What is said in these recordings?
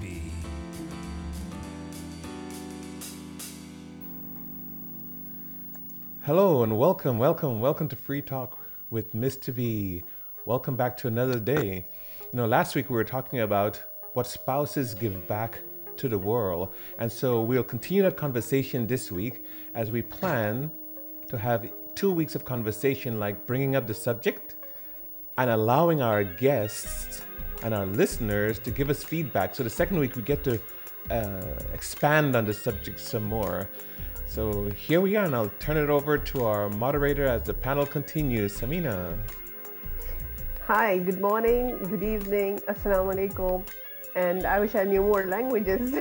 B. Hello and welcome, welcome, welcome to Free Talk with Mr. B. Welcome back to another day. You know, last week we were talking about what spouses give back to the world. And so we'll continue that conversation this week as we plan to have two weeks of conversation, like bringing up the subject and allowing our guests and our listeners to give us feedback. So the second week we get to uh, expand on the subject some more. So here we are, and I'll turn it over to our moderator as the panel continues. Samina. Hi, good morning, good evening, assalamu alaikum. And I wish I knew more languages.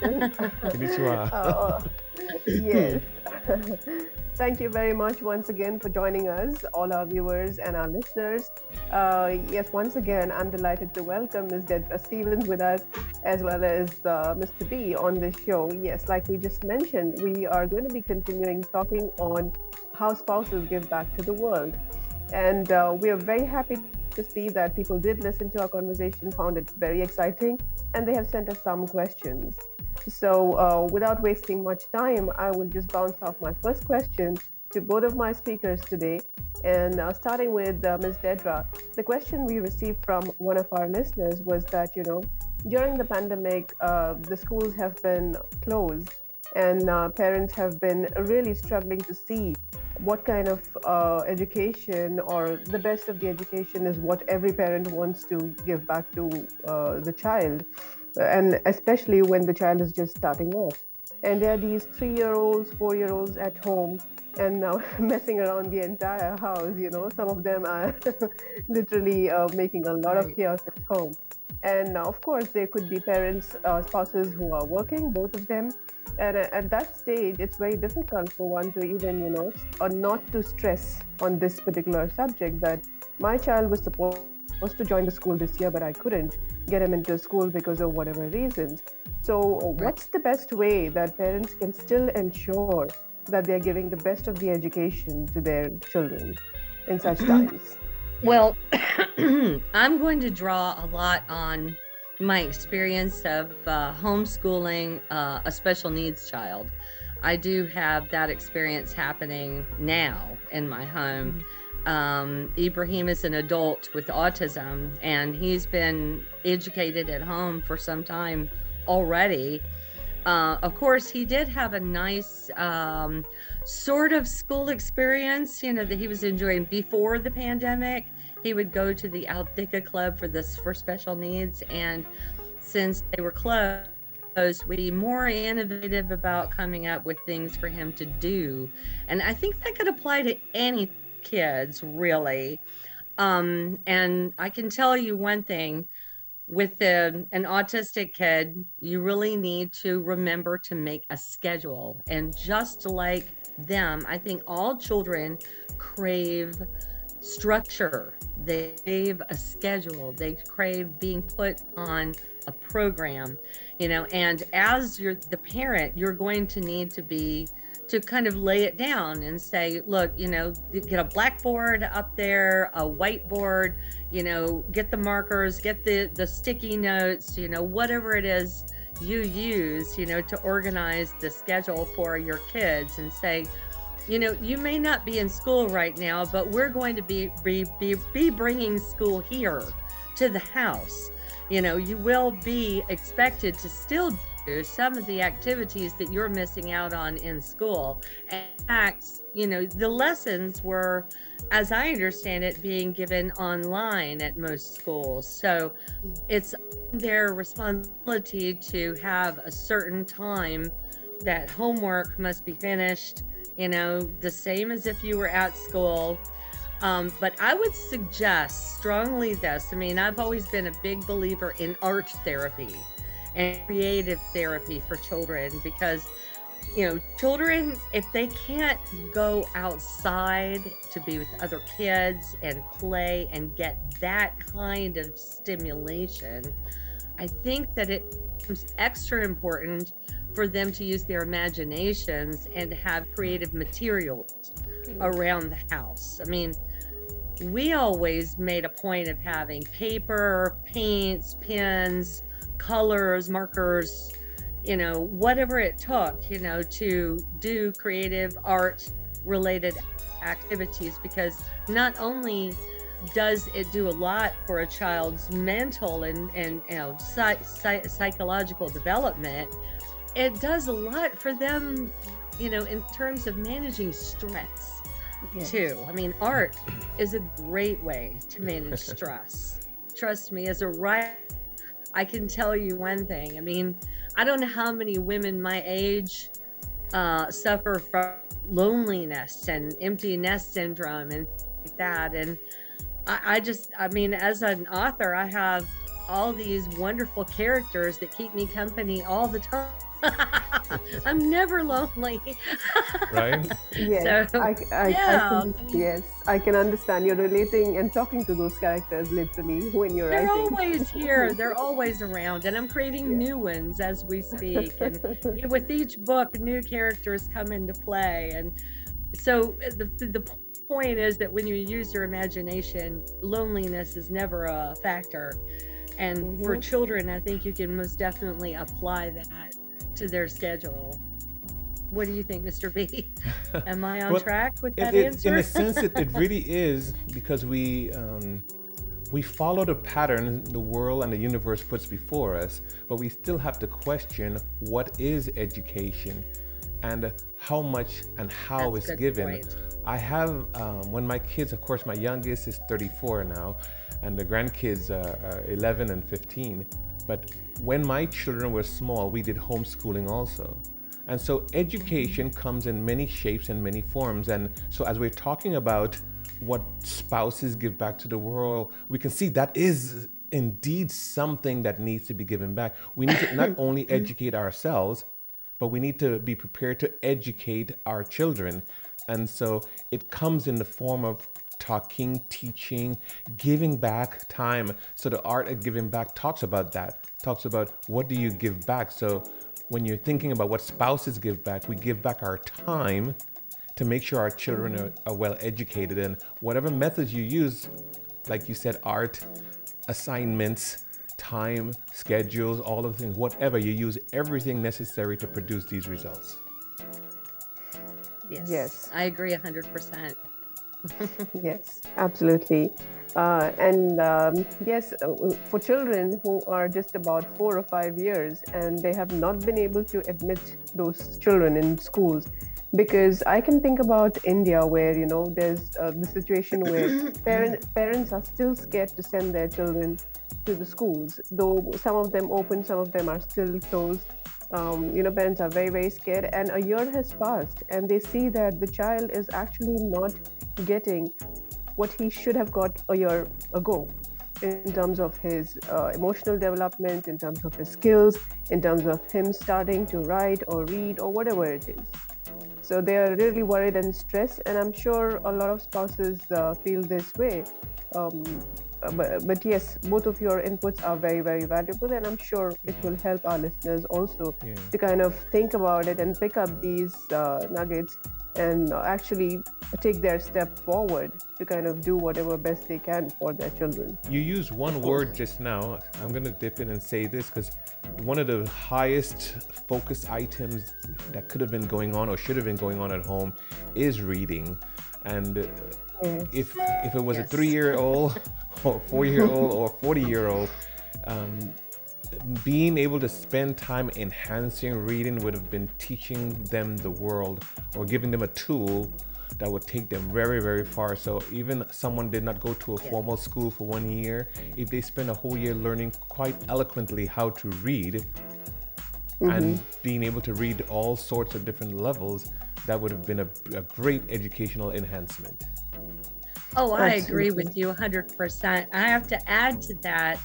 Konnichiwa. Uh, yes. Thank you very much once again for joining us, all our viewers and our listeners. Uh, yes, once again, I'm delighted to welcome Ms. Dedra Stevens with us, as well as uh, Mr. B on this show. Yes, like we just mentioned, we are going to be continuing talking on how spouses give back to the world. And uh, we are very happy to see that people did listen to our conversation, found it very exciting, and they have sent us some questions. So, uh, without wasting much time, I will just bounce off my first question to both of my speakers today. And uh, starting with uh, Ms. Dedra, the question we received from one of our listeners was that, you know, during the pandemic, uh, the schools have been closed and uh, parents have been really struggling to see what kind of uh, education or the best of the education is what every parent wants to give back to the child and especially when the child is just starting off. And there are these three year olds four year olds at home and now messing around the entire house you know. Some of them are literally uh, making a lot of chaos at home. And of course there could be parents uh, spouses who are working both of them. And at that stage it's very difficult for one to even you know or not to stress on this particular subject that my child was supposed to join the school this year but i couldn't get him into school because of whatever reasons so what's the best way that parents can still ensure that they're giving the best of the education to their children in such times well i'm going to draw a lot on my experience of uh, homeschooling uh, a special needs child. I do have that experience happening now in my home. Mm-hmm. Um, Ibrahim is an adult with autism, and he's been educated at home for some time already. Uh, of course, he did have a nice um, sort of school experience, you know, that he was enjoying before the pandemic he would go to the Althika Club for this for special needs, and since they were closed, be more innovative about coming up with things for him to do, and I think that could apply to any kids really. Um, and I can tell you one thing with the, an autistic kid, you really need to remember to make a schedule. And just like them, I think all children crave structure they crave a schedule they crave being put on a program you know and as you're the parent you're going to need to be to kind of lay it down and say look you know get a blackboard up there a whiteboard you know get the markers get the the sticky notes you know whatever it is you use you know to organize the schedule for your kids and say you know, you may not be in school right now, but we're going to be be be, be bringing school here to the house. You know, you will be expected to still some of the activities that you're missing out on in school. In fact, you know, the lessons were, as I understand it, being given online at most schools. So it's their responsibility to have a certain time that homework must be finished you know, the same as if you were at school. Um, but I would suggest strongly this. I mean, I've always been a big believer in art therapy and creative therapy for children because, you know, children, if they can't go outside to be with other kids and play and get that kind of stimulation, I think that it becomes extra important for them to use their imaginations and have creative materials mm-hmm. around the house. I mean, we always made a point of having paper, paints, pens, colors, markers, you know, whatever it took, you know, to do creative art related activities because not only does it do a lot for a child's mental and and you know psych, psych, psychological development it does a lot for them you know in terms of managing stress yes. too i mean art is a great way to manage stress trust me as a writer i can tell you one thing. I mean i don't know how many women my age uh, suffer from loneliness and empty nest syndrome and like that. And I, I just i mean as an author i have all these wonderful characters that keep me company all the time I'm never lonely. right? Yes, so, I, I, yeah. I can, yes, I can understand. You're relating and talking to those characters literally when you're They're writing. always here. They're always around, and I'm creating yeah. new ones as we speak. And with each book, new characters come into play, and so uh, the the point is that when you use your imagination, loneliness is never a factor. And mm-hmm. for children, I think you can most definitely apply that to their schedule. What do you think, Mr. B? Am I on well, track with that it, answer? In a sense, it, it really is because we um, we follow the pattern the world and the universe puts before us, but we still have to question what is education and how much and how That's it's given. Point. I have um, when my kids, of course, my youngest is 34 now, and the grandkids are, are 11 and 15. But when my children were small, we did homeschooling also. And so education comes in many shapes and many forms. And so as we're talking about what spouses give back to the world, we can see that is indeed something that needs to be given back. We need to not only educate ourselves, but we need to be prepared to educate our children. And so it comes in the form of talking, teaching, giving back time. So the art of giving back talks about that, talks about what do you give back. So when you're thinking about what spouses give back, we give back our time to make sure our children are, are well educated. And whatever methods you use, like you said, art, assignments, time, schedules, all of the things, whatever, you use everything necessary to produce these results. Yes. Yes. I agree 100%. yes, absolutely. Uh, and um, yes, uh, for children who are just about four or five years and they have not been able to admit those children in schools, because I can think about India where you know there's uh, the situation where parent, parents are still scared to send their children to the schools, though some of them open, some of them are still closed. Um, you know, parents are very very scared, and a year has passed, and they see that the child is actually not getting what he should have got a year ago in terms of his uh, emotional development, in terms of his skills, in terms of him starting to write or read or whatever it is. So they are really worried and stressed, and I'm sure a lot of spouses uh, feel this way. Um, but, but, yes, both of your inputs are very, very valuable, and I'm sure it will help our listeners also yeah. to kind of think about it and pick up these uh, nuggets and actually take their step forward to kind of do whatever best they can for their children. You use one word just now. I'm going to dip in and say this because one of the highest focus items that could have been going on or should have been going on at home is reading. And yes. if if it was yes. a three year old or four year old or 40 year old, um, being able to spend time enhancing reading would have been teaching them the world or giving them a tool that would take them very very far. So even someone did not go to a formal school for one year if they spend a whole year learning quite eloquently how to read mm-hmm. and being able to read all sorts of different levels that would have been a, a great educational enhancement. Oh i agree with you 100% i have to add to that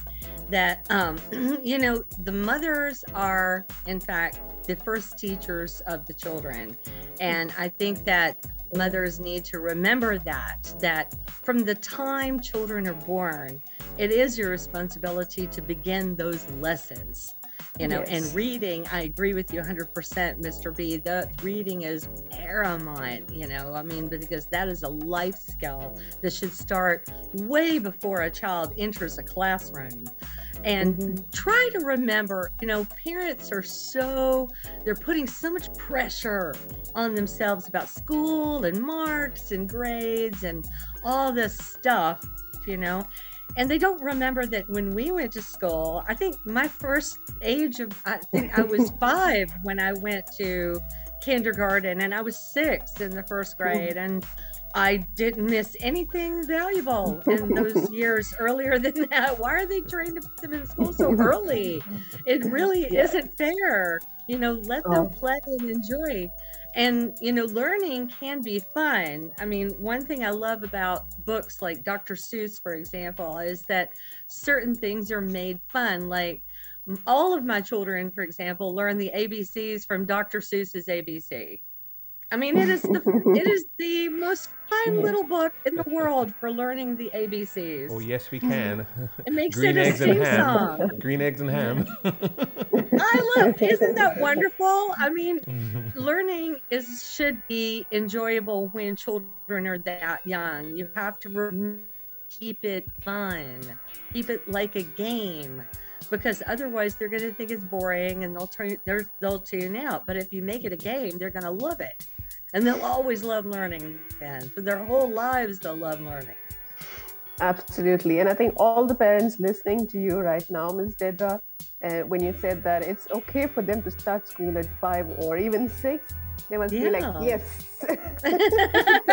that um, you know the mothers are in fact the first teachers of the children and i think that mothers need to remember that that from the time children are born it is your responsibility to begin those lessons you know yes. and reading i agree with you 100% mr b the reading is paramount you know i mean because that is a life skill that should start way before a child enters a classroom and mm-hmm. try to remember you know parents are so they're putting so much pressure on themselves about school and marks and grades and all this stuff you know? And they don't remember that when we went to school i think my first age of i think i was five when i went to kindergarten and i was six in the first grade. And I didn't miss anything valuable in those years earlier than that. Why are they trying to put them in school so early? It really yeah. isn't fair. You know, let them oh. play and enjoy. And, you know, learning can be fun. I mean, one thing I love about books like Dr. Seuss, for example, is that certain things are made fun. Like all of my children, for example, learn the ABCs from Dr. Seuss's ABC. I mean, it is the it is the most fun little book in the world for learning the ABCs. Oh yes, we can. It makes Green it a sing song. Green eggs and ham. I love. Isn't that wonderful? I mean, learning is should be enjoyable when children are that young. You have to keep it fun, keep it like a game because otherwise they're going to think it's boring and they'll turn they'll tune out but if you make it a game they're going to love it and they'll always love learning and for their whole lives they'll love learning. Absolutely. And i think all the parents listening to you right now ms dedra uh, when you said that it's okay for them to start school at five or even six they must yeah. be like yes.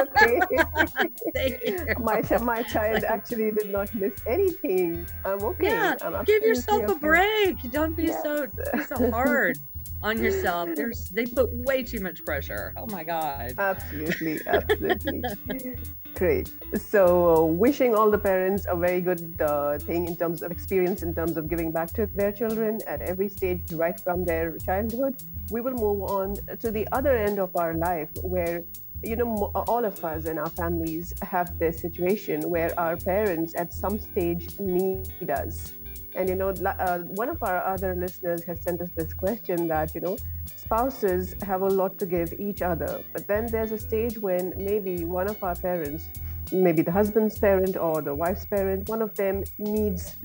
Okay. My, my child actually did not miss anything. I'm okay. Yeah I'm give yourself okay. a break. Don't be yes. so so hard on yourself. There's they put way too much pressure. Oh my god. Absolutely, absolutely. Great. So, uh, wishing all the parents a very good uh, thing in terms of experience, in terms of giving back to their children at every stage, right from their childhood. We will move on to the other end of our life where you know all of us and our families have this situation where our parents at some stage need us and you know, uh, one of our other listeners has sent us this question that you know, spouses have a lot to give each other, but then there's a stage when maybe one of our parents, maybe the husband's parent or the wife's parent, one of them needs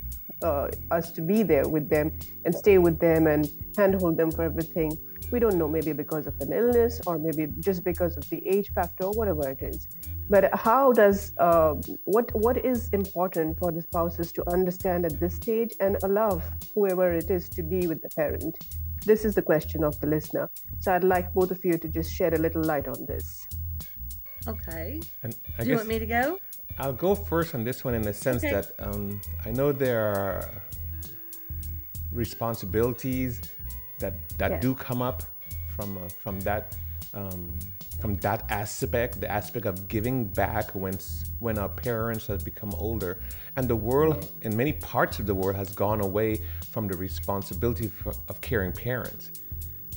uh, us to be there with them and stay with them and handhold them for everything. We don't know, maybe because of an illness or maybe just because of the age factor, or whatever it is but how does uh, what what is important for the spouses to understand at this stage and allow whoever it is to be with the parent? This is the question of the listener. So i'd like both of you to just shed a little light on this. Okay. And I do you want me to go? I'll go first on this one in the sense okay. that um, i know there are responsibilities that that yes. do come up from uh, from that um, from that aspect, the aspect of giving back when when our parents have become older, and the world in many parts of the world has gone away from the responsibility for, of caring parents.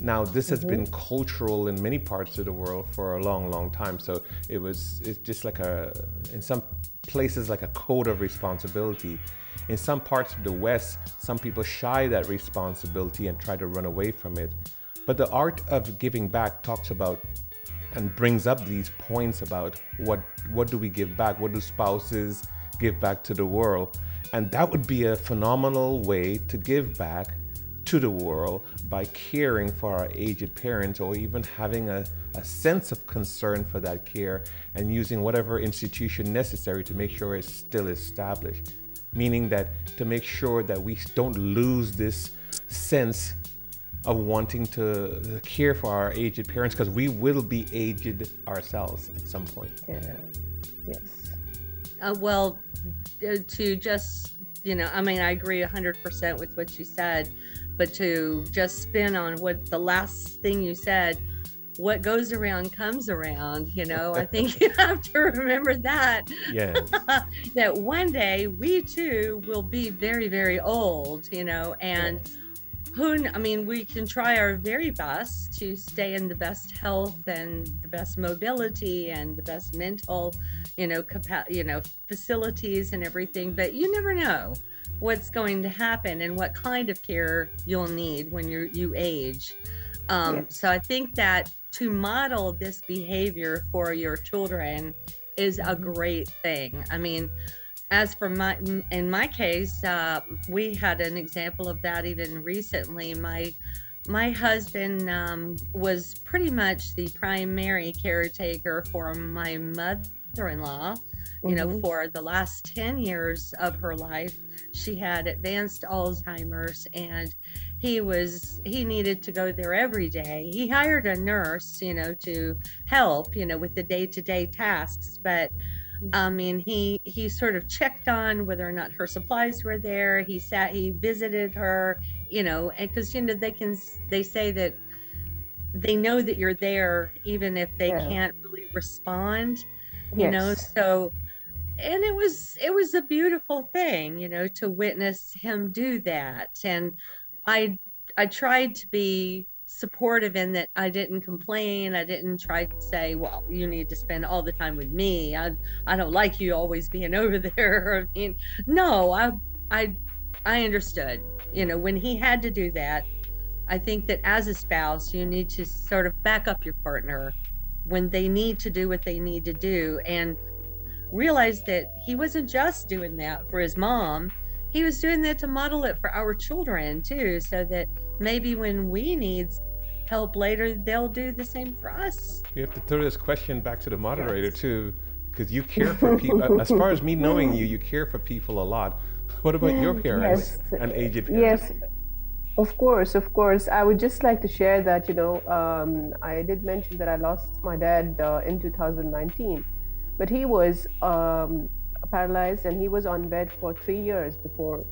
Now, this has mm-hmm. been cultural in many parts of the world for a long, long time. So it was it's just like a in some places like a code of responsibility. In some parts of the West, some people shy that responsibility and try to run away from it. But the art of giving back talks about and brings up these points about what what do we give back? What do spouses give back to the world? And that would be a phenomenal way to give back to the world by caring for our aged parents or even having a, a sense of concern for that care and using whatever institution necessary to make sure it's still established. Meaning that to make sure that we don't lose this sense of wanting to care for our aged parents because we will be aged ourselves at some point. Yeah. Yes. Uh, well, uh, to just, you know, I mean, I agree 100% with what you said, but to just spin on what the last thing you said, what goes around comes around, you know, I think you have to remember that. Yeah. that one day we too will be very, very old, you know, and. Yes who I mean, we can try our very best to stay in the best health and the best mobility and the best mental, you know, capa- you know, facilities and everything. But you never know what's going to happen and what kind of care you'll need when you you age. Um, yeah. So I think that to model this behavior for your children is a mm-hmm. great thing. I mean, as for my in my case uh, we had an example of that even recently. My my husband um, was pretty much the primary caretaker for my mother-in-law. You know mm-hmm. for the last 10 years of her life she had advanced alzheimer's and he was he needed to go there every day. He hired a nurse you know to help you know with the day-to-day tasks but Mm-hmm. I mean, he he sort of checked on whether or not her supplies were there. He sat, he visited her, you know, and because you know they can they say that they know that you're there even if they yeah. can't really respond, you yes. know. So, and it was it was a beautiful thing, you know, to witness him do that. And I I tried to be supportive in that I didn't complain. I didn't try to say, well, you need to spend all the time with me. I I don't like you always being over there. I mean, no, I I I understood. You know, when he had to do that, I think that as a spouse, you need to sort of back up your partner when they need to do what they need to do and realize that he wasn't just doing that for his mom he was doing that to model it for our children too so that maybe when we need help later they'll do the same for us. You have to throw this question back to the moderator yes. too because you care for people as far as me knowing you you care for people a lot. What about your parents yes. and aged parents? Yes. Of course of course. I would just like to share that you know um, i did mention that i lost my dad uh, in 2019 but he was um, paralyzed and he was on bed for three years before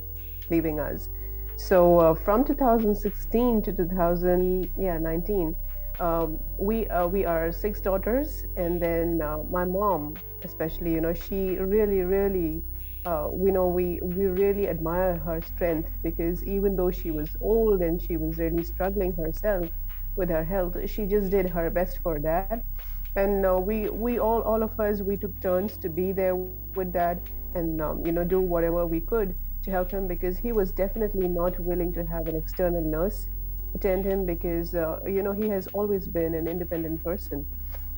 leaving us. So uh, from 2016 to 2019, um, we uh, we are six daughters, and then uh, my mom, especially, you know, she really, really, uh, we know we we really admire her strength because even though she was old and she was really struggling herself with her health, she just did her best for that and uh, we we all all of us we took turns to be there with dad and um, you know do whatever we could to help him because he was definitely not willing to have an external nurse attend him because uh, you know he has always been an independent person.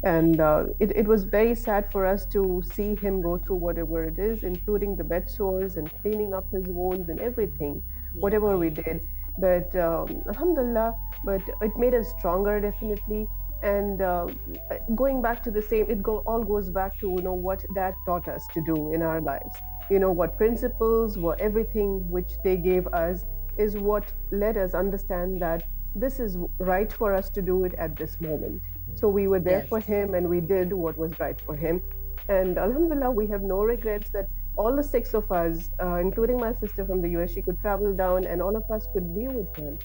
And uh, it, it was very sad for us to see him go through whatever it is including the bed sores and cleaning up his wounds and everything whatever we did. But um, alhamdulillah but it made us stronger definitely and uh, going back to the same it go all goes back to you know what that taught us to do in our lives. You know what principles what everything which they gave us is what let us understand that this is right for us to do it at this moment. So we were there yes. for him and we did what was right for him. And alhamdulillah we have no regrets that all the six of us uh, including my sister from the us she could travel down and all of us could be with him.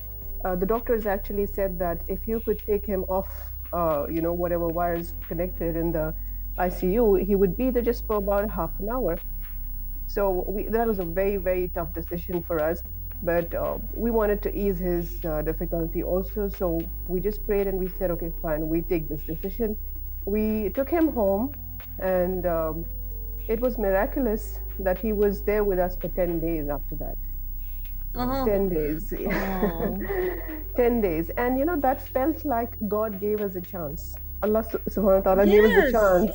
Uh, the doctors actually said that if you could take him off uh, you know, whatever wires connected in the ICU, he would be there just for about half an hour. So we, that was a very, very tough decision for us. But uh, we wanted to ease his uh, difficulty also. So we just prayed and we said, okay, fine, we take this decision. We took him home, and um, it was miraculous that he was there with us for 10 days after that. Uh-huh. 10 days. Uh-huh. 10 days. And you know, that felt like God gave us a chance. Allah subhanahu wa ta'ala yes. gave us a chance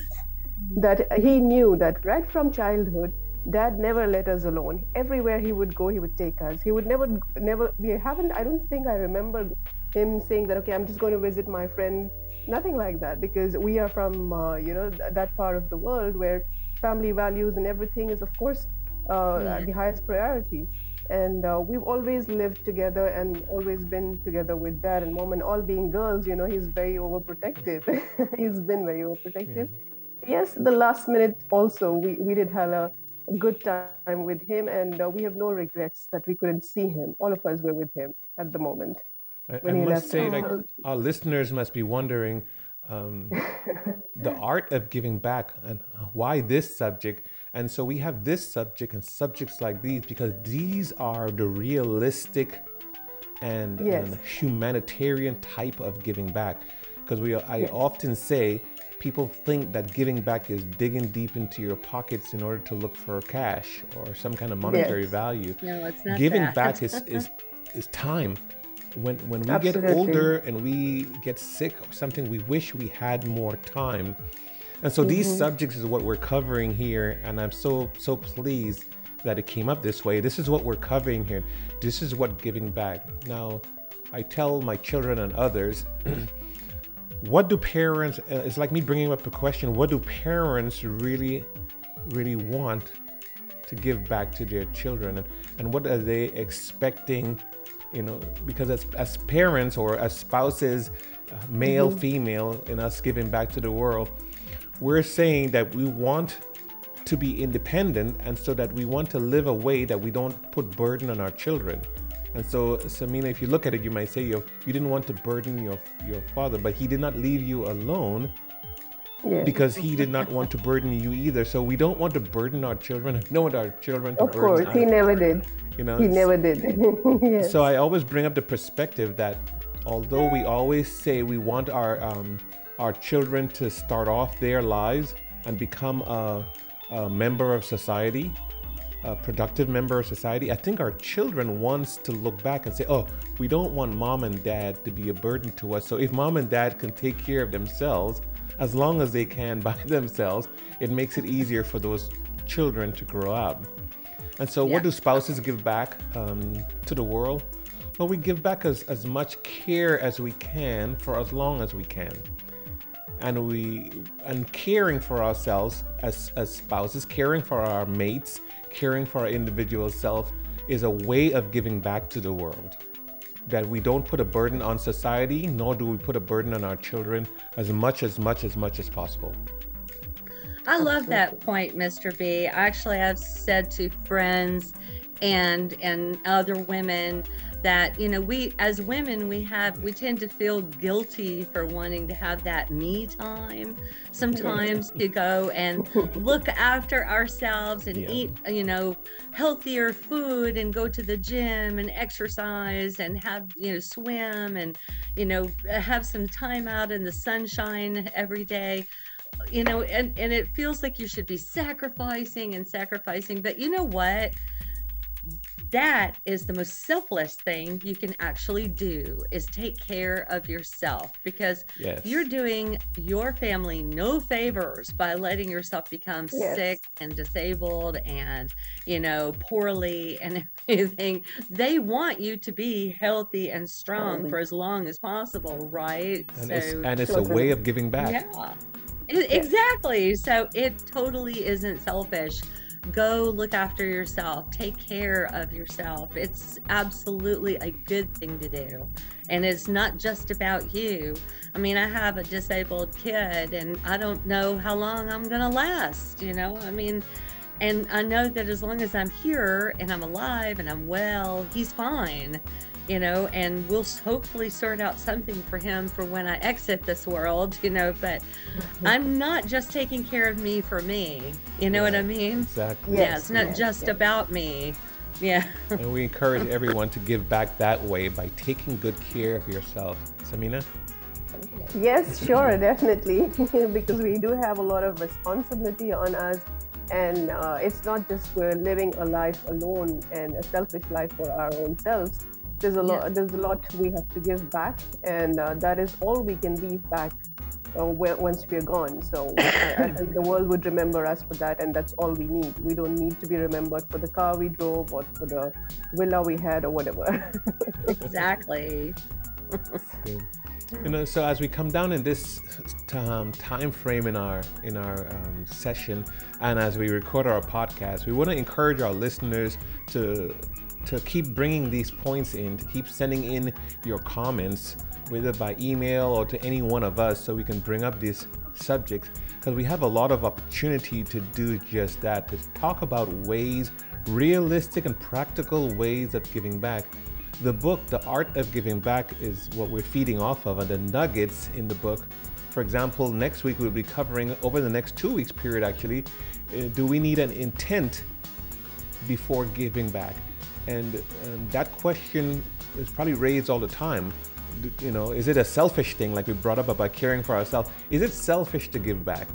that He knew that right from childhood, Dad never let us alone. Everywhere he would go, he would take us. He would never, never, we haven't, I don't think I remember him saying that, okay, I'm just going to visit my friend. Nothing like that because we are from, uh, you know, th- that part of the world where family values and everything is, of course, uh, yeah. the highest priority and uh, we've always lived together and always been together with dad and mom and all being girls you know he's very overprotective. He's been very overprotective. Yeah. yes the last minute also we, we did have a good time with him and uh, we have no regrets that we couldn't see him. All of us were with him at the moment. I, I must say like our listeners must be wondering um, the art of giving back and why this subject and so we have this subject and subjects like these because these are the realistic and, yes. and humanitarian type of giving back. Because we, I yes. often say, people think that giving back is digging deep into your pockets in order to look for cash or some kind of monetary yes. value. No, it's not giving that. back is, is is time. When when we Absolutely. get older and we get sick or something, we wish we had more time And so these subjects is what we're covering here, and I'm so so pleased that it came up this way. This is what we're covering here. This is what giving back. Now, I tell my children and others, what do parents? Uh, it's like me bringing up a question. What do parents really, really want to give back to their children, and, and what are they expecting? You know, because as as parents or as spouses, uh, male, female, in us giving back to the world we're saying that we want to be independent and so that we want to live a way that we don't put burden on our children. And so, Samina, if you look at it, you might say you you didn't want to burden your your father, but he did not leave you alone Yeah. because he did not want to burden you either. So we don't want to burden our children. Don't want our children to Of burden course, he never did. you know. He never did. yes. So I always bring up the perspective that although we always say we want our um, our children to start off their lives and become a, a member of society, a productive member of society, I think our children wants to look back and say, "Oh, we don't want mom and dad to be a burden to us. So if mom and dad can take care of themselves, as long as they can by themselves, it makes it easier for those children to grow up." And so, Yeah. what do spouses give back um, to the world? Well, we give back as, as much care as we can for as long as we can. And we and caring for ourselves as, as spouses, caring for our mates, caring for our individual self is a way of giving back to the world. That we don't put a burden on society, nor do we put a burden on our children as much, as much, as much as possible. I love that point, Mr. B. Actually, I've said to friends and and other women that you know we as women we have we tend to feel guilty for wanting to have that me time sometimes to go and look after ourselves and Yeah. eat you know healthier food and go to the gym and exercise and have you know swim and you know have some time out in the sunshine every day. You know and and it feels like you should be sacrificing and sacrificing. But you know what that is the most selfless thing you can actually do is take care of yourself because Yes. you're doing your family no favors by letting yourself become Yes. sick and disabled and you know poorly and everything they want you to be healthy and strong Totally. for as long as possible right and it's, and it's a way of giving back. yeah. Exactly. So it totally isn't selfish. Go look after yourself. Take care of yourself. It's absolutely a good thing to do. And it's not just about you. I mean, I have a disabled kid and I don't know how long I'm going to last, you know? I mean, and I know that as long as I'm here and I'm alive and I'm well, he's fine you know, and we'll hopefully sort out something for him for when I exit this world, you know. But I'm not just taking care of me for me, you know what I mean? Exactly. yeah, Yes, it's not yes, just yes. about me. Yeah, And we encourage everyone to give back that way by taking good care of yourself. Samina? Yes, sure, definitely, because we do have a lot of responsibility on us, and uh, it's not just we're living a life alone and a selfish life for our own selves. There's a lot. Yeah. There's a lot we have to give back, and uh, that is all we can leave back uh, once we're gone. So I, I think the world would remember us for that, and that's all we need. We don't need to be remembered for the car we drove or for the villa we had or whatever. exactly. You know, so as we come down in this um, time frame in our in our um, session, and as we record our podcast, we want to encourage our listeners to to keep bringing these points in, to keep sending in your comments, whether by email or to any one of us, so we can bring up these subjects because we have a lot of opportunity to do just that, to talk about ways, realistic and practical ways of giving back. The book, The Art of Giving Back, is what we're feeding off of, and the nuggets in the book. For example, next week we'll be covering, over the next two weeks period actually, uh, do we need an intent before giving back? And, and that question is probably raised all the time. You know, is it a selfish thing, like we brought up about caring for ourselves? Is it selfish to give back?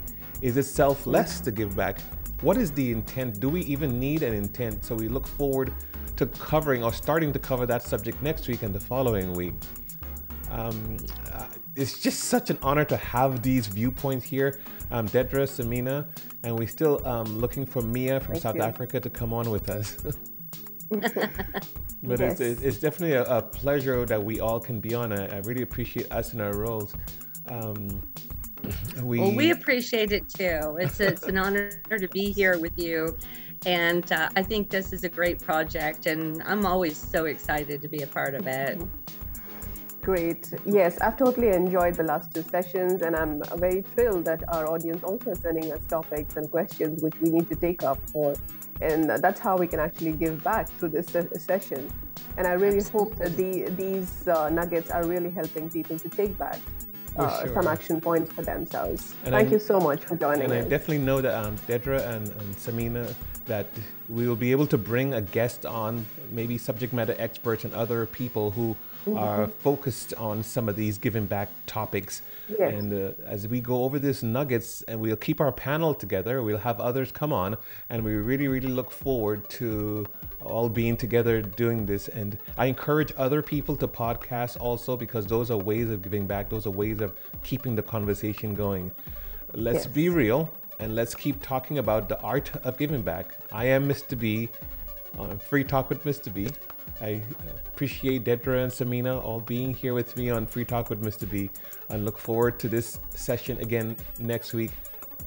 Is it selfless to give back? What is the intent? Do we even need an intent? So we look forward to covering or starting to cover that subject next week and the following week. Um, uh, it's just such an honor to have these viewpoints here. Um, Dedra, Samina, and we're still um, looking for Mia from Thank South you. Africa to come on with us. but Yes. it's, it's definitely a, a pleasure that we all can be on. I, I really appreciate us in our roles. Um, we, Well, we appreciate it too. It's it's an honor to be here with you, and uh, I think this is a great project, and I'm always so excited to be a part of it. Great. Yes, I've totally enjoyed the last two sessions, and I'm very thrilled that our audience also is sending us topics and questions which we need to take up for. And that's how we can actually give back through this session. And I really hope that the, these uh, nuggets are really helping people to take back uh, sure. some action points for themselves. And Thank I- you so much for joining and I definitely know that um, Dedra and, and Samina that we will be able to bring a guest on, maybe subject matter experts and other people who are focused on some of these giving back topics. Yes. And uh, as we go over this nuggets, and we'll keep our panel together, we'll have others come on, and we really, really look forward to all being together doing this. And I encourage other people to podcast also because those are ways of giving back. Those are ways of keeping the conversation going. Let's Yes. be real and let's keep talking about the art of giving back. I am Mr. B on Free Talk with Mr. B. I appreciate Dedra and Samina all being here with me on Free Talk with Mr. B and look forward to this session again next week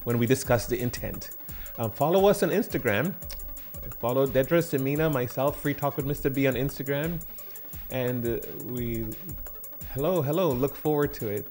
when we discuss the intent. Um, follow us on Instagram. Follow Dedra, Samina, myself, Free Talk with Mr. B on Instagram. And uh, we, hello, hello, look forward to it.